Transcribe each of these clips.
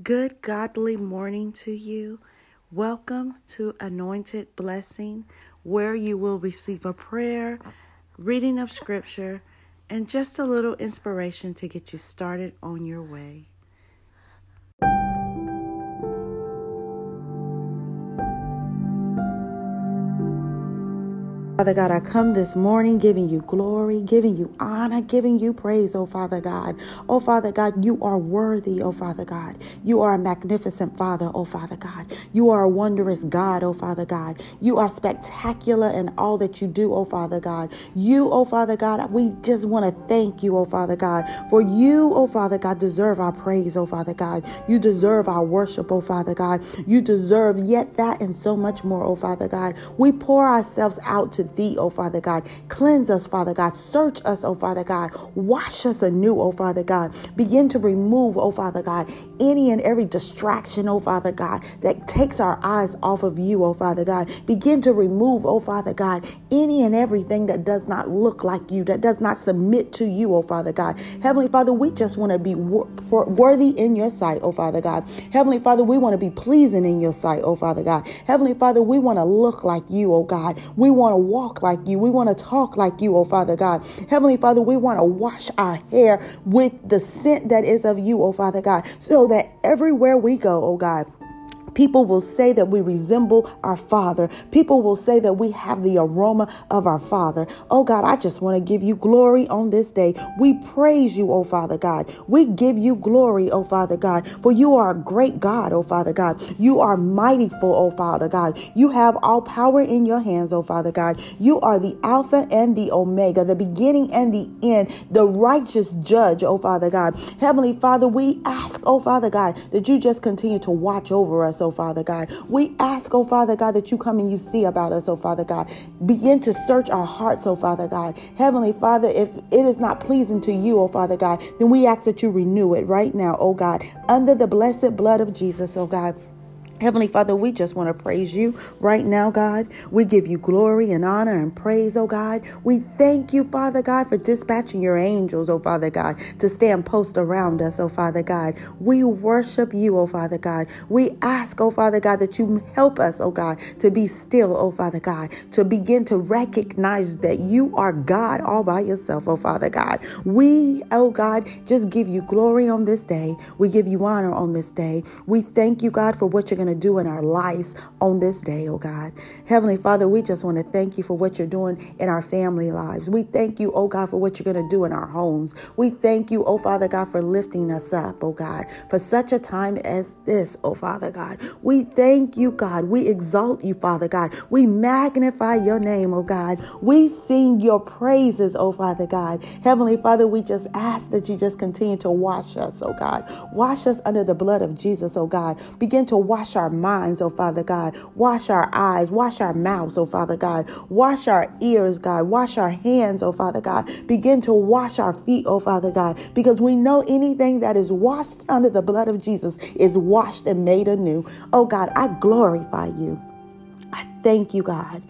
Good godly morning to you. Welcome to Anointed Blessing, where you will receive a prayer, reading of scripture, and just a little inspiration to get you started on your way. Father God, I come this morning giving you glory, giving you honor, giving you praise, oh Father God. Oh Father God, you are worthy, oh Father God. You are a magnificent Father, oh Father God. You are a wondrous God, oh Father God. You are spectacular in all that you do, oh Father God. You, oh Father God, we just want to thank you, oh Father God, for you, oh Father God, deserve our praise, oh Father God. You deserve our worship, oh Father God. You deserve yet that and so much more, oh Father God. We pour ourselves out to thee, oh Father God. Cleanse us, Father God. Search us, oh Father God. Wash us anew, oh Father God. Begin to remove, oh Father God, any and every distraction, oh Father God, that takes our eyes off of you, oh Father God. Begin to remove, oh Father God, any and everything that does not look like you, that does not submit to you, oh Father God. Heavenly Father, we just want to be worthy in your sight, oh Father God. Heavenly Father, we want to be pleasing in your sight, oh Father God. Heavenly Father, we want to look like you, oh God. We want to walk walk like you. We want to talk like you, oh Father God. Heavenly Father, we want to wash our hair with the scent that is of you, oh Father God, so that everywhere we go, oh God, People will say that we resemble our Father. People will say that we have the aroma of our Father. Oh God, I just want to give you glory on this day. We praise you, oh Father God. We give you glory, oh Father God, for you are a great God, oh Father God. You are mighty for, oh Father God. You have all power in your hands, oh Father God. You are the Alpha and the Omega, the beginning and the end, the righteous judge, oh Father God. Heavenly Father, we ask, oh Father God, that you just continue to watch over us, oh oh Father God. We ask, oh Father God, that you come and you see about us, oh Father God. Begin to search our hearts, oh Father God. Heavenly Father, if it is not pleasing to you, oh Father God, then we ask that you renew it right now, oh God, under the blessed blood of Jesus, oh God. Heavenly Father, we just want to praise you right now, God. We give you glory and honor and praise, oh God. We thank you, Father God, for dispatching your angels, oh Father God, to stand post around us, oh Father God. We worship you, oh Father God. We ask, oh Father God, that you help us, oh God, to be still, oh Father God, to begin to recognize that you are God all by yourself, oh Father God. We, oh God, just give you glory on this day. We give you honor on this day. We thank you, God, for what you're going to do in our lives on this day, oh God. Heavenly Father, we just want to thank you for what you're doing in our family lives. We thank you, oh God, for what you're going to do in our homes. We thank you, oh Father God, for lifting us up, oh God, for such a time as this, oh Father God. We thank you, God. We exalt you, Father God. We magnify your name, oh God. We sing your praises, oh Father God. Heavenly Father, we just ask that you just continue to wash us, oh God. Wash us under the blood of Jesus, oh God. Begin to wash our minds, oh Father God. Wash our eyes, wash our mouths, oh Father God. Wash our ears, God. Wash our hands, oh Father God. Begin to wash our feet, oh Father God, because we know anything that is washed under the blood of Jesus is washed and made anew. Oh God, I glorify you. I thank you, God.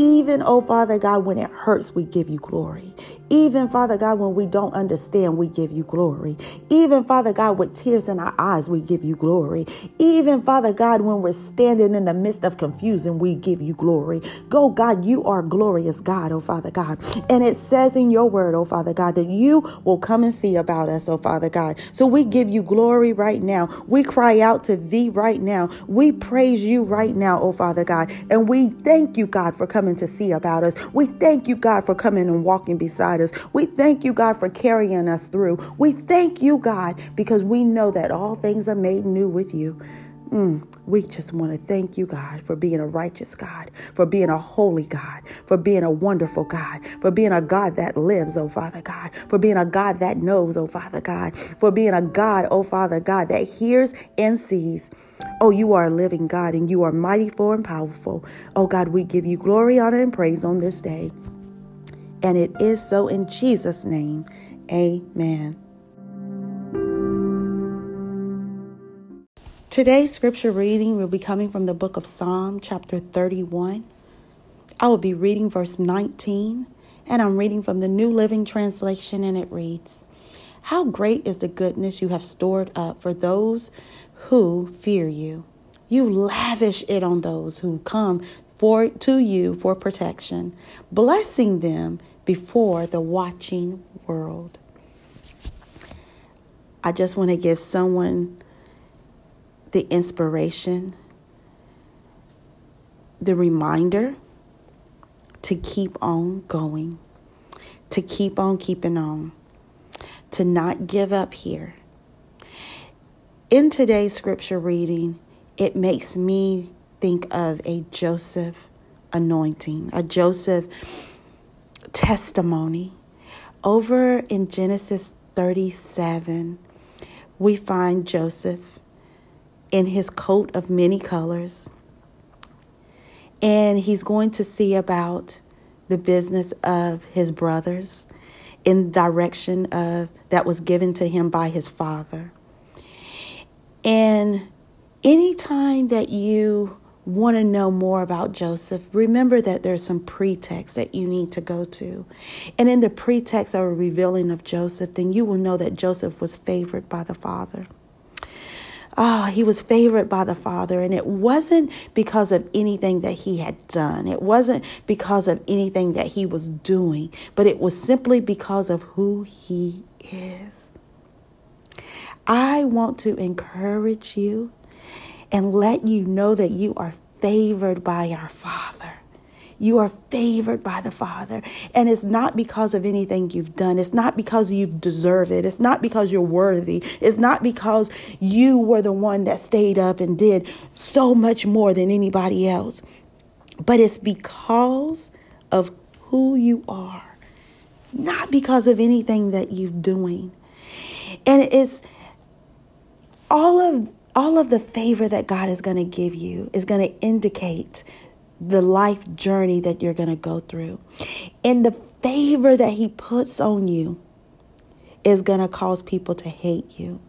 Even, oh Father God, when it hurts, we give you glory. Even, Father God, when we don't understand, we give you glory. Even, Father God, with tears in our eyes, we give you glory. Even, Father God, when we're standing in the midst of confusion, we give you glory. Go, God, you are glorious God, oh Father God. And it says in your word, oh Father God, that you will come and see about us, oh Father God. So we give you glory right now. We cry out to thee right now. We praise you right now, oh Father God. And we thank you, God, for coming coming to see about us. We thank you, God, for coming and walking beside us. We thank you, God, for carrying us through. We thank you, God, because we know that all things are made new with you. Mm, we just want to thank you, God, for being a righteous God, for being a holy God, for being a wonderful God, for being a God that lives, oh Father God, for being a God that knows, oh Father God, for being a God, oh Father God, that hears and sees. Oh, you are a living God and you are mighty, for and powerful. Oh God, we give you glory, honor, and praise on this day. And it is so in Jesus' name. Amen. Today's scripture reading will be coming from the book of Psalm, chapter 31. I will be reading verse 19, and I'm reading from the New Living Translation, and it reads How great is the goodness you have stored up for those who fear you. You lavish it on those who come for to you for protection, blessing them before the watching world. I just want to give someone the inspiration, the reminder to keep on going, to keep on keeping on, to not give up here. In today's scripture reading, it makes me think of a Joseph anointing, a Joseph testimony. Over in Genesis 37, we find Joseph in his coat of many colors. And he's going to see about the business of his brothers in direction of that was given to him by his father. And anytime that you want to know more about Joseph, remember that there's some pretext that you need to go to. And in the pretext of a revealing of Joseph, then you will know that Joseph was favored by the Father. Ah, oh, he was favored by the Father, and it wasn't because of anything that he had done. It wasn't because of anything that he was doing, but it was simply because of who he is. I want to encourage you and let you know that you are favored by our Father. You are favored by the Father. And it's not because of anything you've done. It's not because you deserve it. It's not because you're worthy. It's not because you were the one that stayed up and did so much more than anybody else. But it's because of who you are, not because of anything that you're doing. And it's all of all of the favor that God is going to give you is going to indicate the life journey that you're going to go through. And the favor that He puts on you is going to cause people to hate you.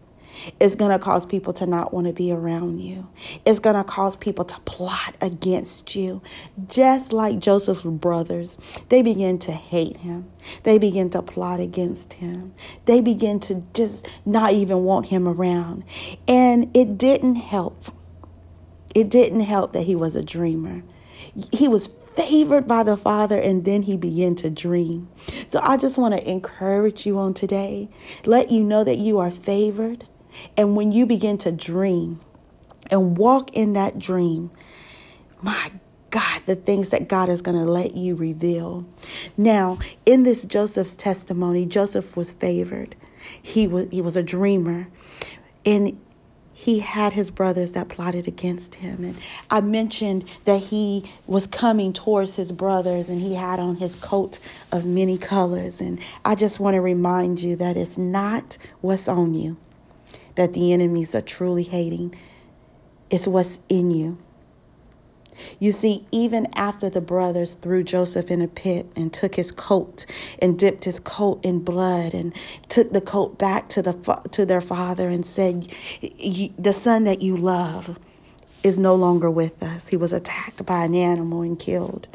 It's going to cause people to not want to be around you. It's going to cause people to plot against you. Just like Joseph's brothers, they begin to hate him. They begin to plot against him. They begin to just not even want him around. And it didn't help. It didn't help that he was a dreamer. He was favored by the Father, and then he began to dream. So I just want to encourage you on today. Let you know that you are favored. And when you begin to dream and walk in that dream, my God, the things that God is going to let you reveal. Now, in this Joseph's testimony, Joseph was favored. He was he was a dreamer. And he had his brothers that plotted against him. And I mentioned that he was coming towards his brothers and he had on his coat of many colors. And I just want to remind you that it's not what's on you that the enemies are truly hating, it's what's in you. You see, even after the brothers threw Joseph in a pit and took his coat and dipped his coat in blood and took the coat back to the to their father and said, "The son that you love is no longer with us. He was attacked by an animal and killed."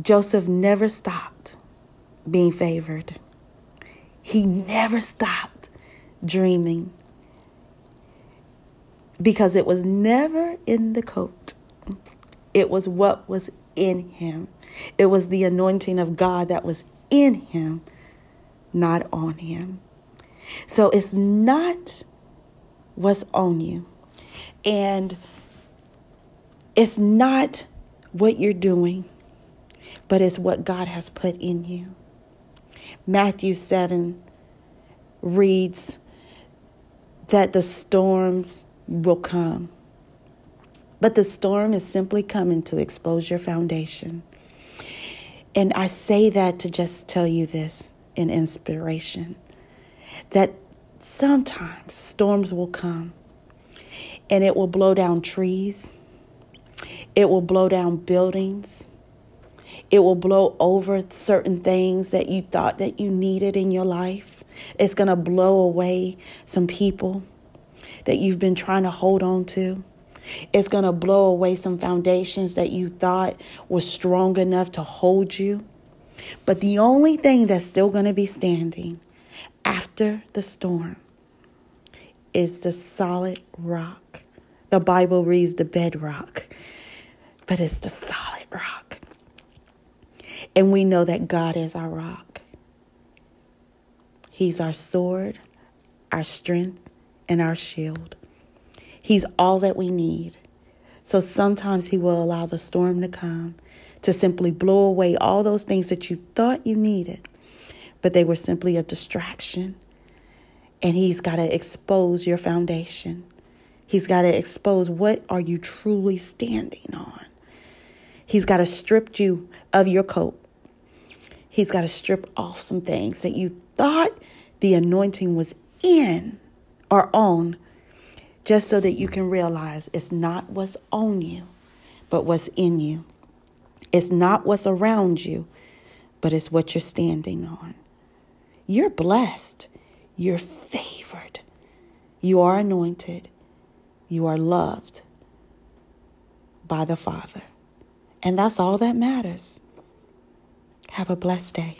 Joseph never stopped being favored. He never stopped dreaming because it was never in the coat. It was what was in him. It was the anointing of God that was in him, not on him. So it's not what's on you. And it's not what you're doing, but it's what God has put in you. Matthew 7 reads that the storms will come. But the storm is simply coming to expose your foundation. And I say that to just tell you this in inspiration that sometimes storms will come and it will blow down trees, it will blow down buildings. It will blow over certain things that you thought that you needed in your life. It's going to blow away some people that you've been trying to hold on to. It's going to blow away some foundations that you thought was strong enough to hold you. But the only thing that's still going to be standing after the storm is the solid rock. The Bible reads the bedrock, but it's the solid rock. And we know that God is our rock. He's our sword, our strength, and our shield. He's all that we need. So sometimes He will allow the storm to come to simply blow away all those things that you thought you needed, but they were simply a distraction. And He's got to expose your foundation. He's got to expose what are you truly standing on. He's got to strip you of your coat. He's got to strip off some things that you thought the anointing was in or on, just so that you can realize it's not what's on you, but what's in you. It's not what's around you, but it's what you're standing on. You're blessed. You're favored. You are anointed. You are loved by the Father. And that's all that matters. Have a blessed day.